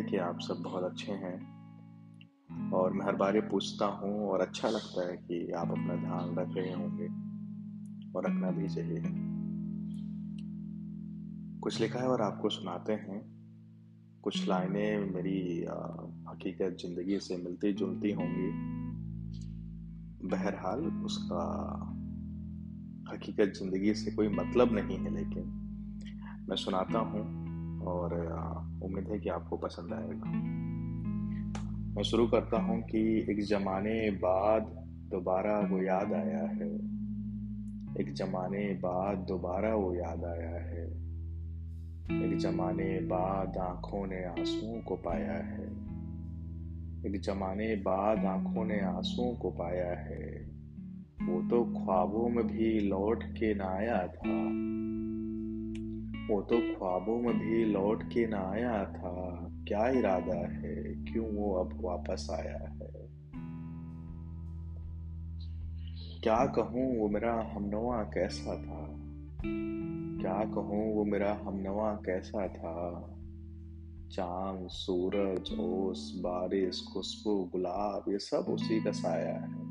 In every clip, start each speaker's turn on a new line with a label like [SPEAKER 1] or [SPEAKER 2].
[SPEAKER 1] है कि आप सब बहुत अच्छे हैं। और मैं हर बार ये पूछता हूँ और अच्छा लगता है कि आप अपना ध्यान रख रहे होंगे और रखना भी चाहिए। कुछ लिखा है और आपको सुनाते हैं। कुछ लाइनें मेरी हकीकत ज़िंदगी से मिलती जुलती होंगी। बहरहाल उसका हकीकत ज़िंदगी से कोई मतलब नहीं है, लेकिन मैं सुनाता हूँ। और उम्मीद है कि आपको पसंद आएगा। मैं शुरू करता हूँ कि एक ज़माने बाद दोबारा वो याद आया है। एक ज़माने बाद दोबारा वो याद आया है। एक ज़माने बाद आँखों ने आंसुओं को पाया है। एक ज़माने बाद आँखों ने आंसुओं को पाया है। वो तो ख्वाबों में भी लौट के ना आया था। वो तो ख्वाबों में भी लौट के ना आया था। क्या इरादा है? क्यों वो अब वापस आया है? क्या कहूँ वो मेरा हमनवा कैसा था? क्या कहूँ वो मेरा हमनवा कैसा था? चाँद, सूरज, ओस, बारिश, खुशबू, गुलाब, ये सब उसी का साया है।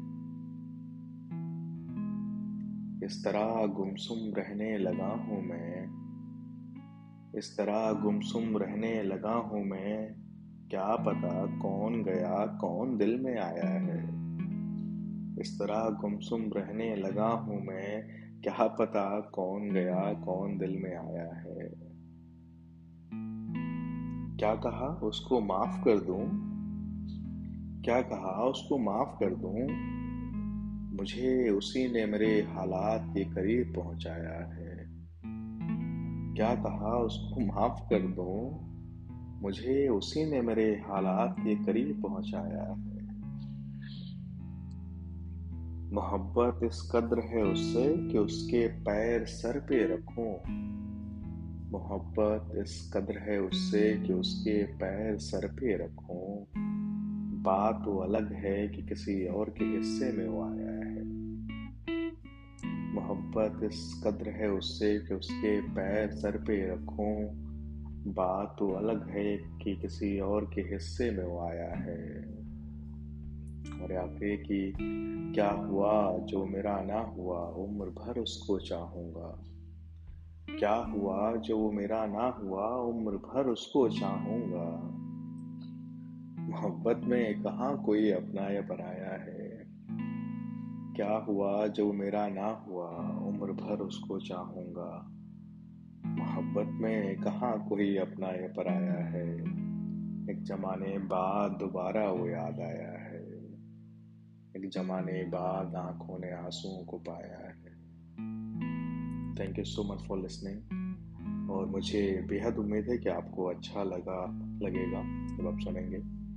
[SPEAKER 1] इस तरह गुमसुम रहने लगा हूँ मैं। इस तरह गुमसुम रहने लगा हूँ मैं। क्या पता कौन गया, कौन दिल में आया है। इस तरह गुमसुम रहने लगा हूँ मैं। क्या पता कौन गया, कौन दिल में आया है। क्या कहा उसको माफ़ कर दूँ? क्या कहा उसको माफ़ कर दूँ? मुझे उसी ने मेरे हालात के करीब पहुँचाया है। क्या कहा उसको माफ़ कर दो। मुझे उसी ने मेरे हालात के करीब पहुँचाया है। मोहब्बत इस कद्र है उससे कि उसके पैर सर पे रखूँ। मोहब्बत इस कद्र है उससे कि उसके पैर सर पे रखूँ। बात वो अलग है कि किसी और के हिस्से में वो आया है। मोहब्बत इस कद्र है उससे कि उसके पैर सर पे रखूँ? बात तो अलग है कि किसी और के हिस्से में वो आया है। और आखिर कि क्या हुआ जो मेरा ना हुआ, उम्र भर उसको चाहूँगा। क्या हुआ जो वो मेरा ना हुआ, उम्र भर उसको चाहूँगा। मोहब्बत में कहा कोई अपना या पराया है? क्या हुआ जो मेरा ना हुआ? उम्र भर उसको चाहूँगा। मोहब्बत में कहाँ कोई अपना ये पराया है? एक जमाने बाद दोबारा वो याद आया है। एक जमाने बाद आँखों ने आंसुओं को पाया है। Thank you so much for listening और मुझे बेहद उम्मीद है कि आपको अच्छा लगा, लगेगा जब आप सुनेंगे।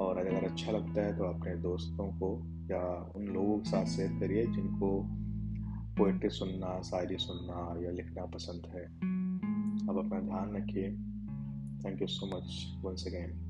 [SPEAKER 1] और अगर अच्छा लगता है तो अपने दोस्तों को या उन लोगों के साथ शेयर करिए जिनको पोइट्री सुनना, शायरी सुनना या लिखना पसंद है। अब अपना ध्यान रखिए। Thank you so much once again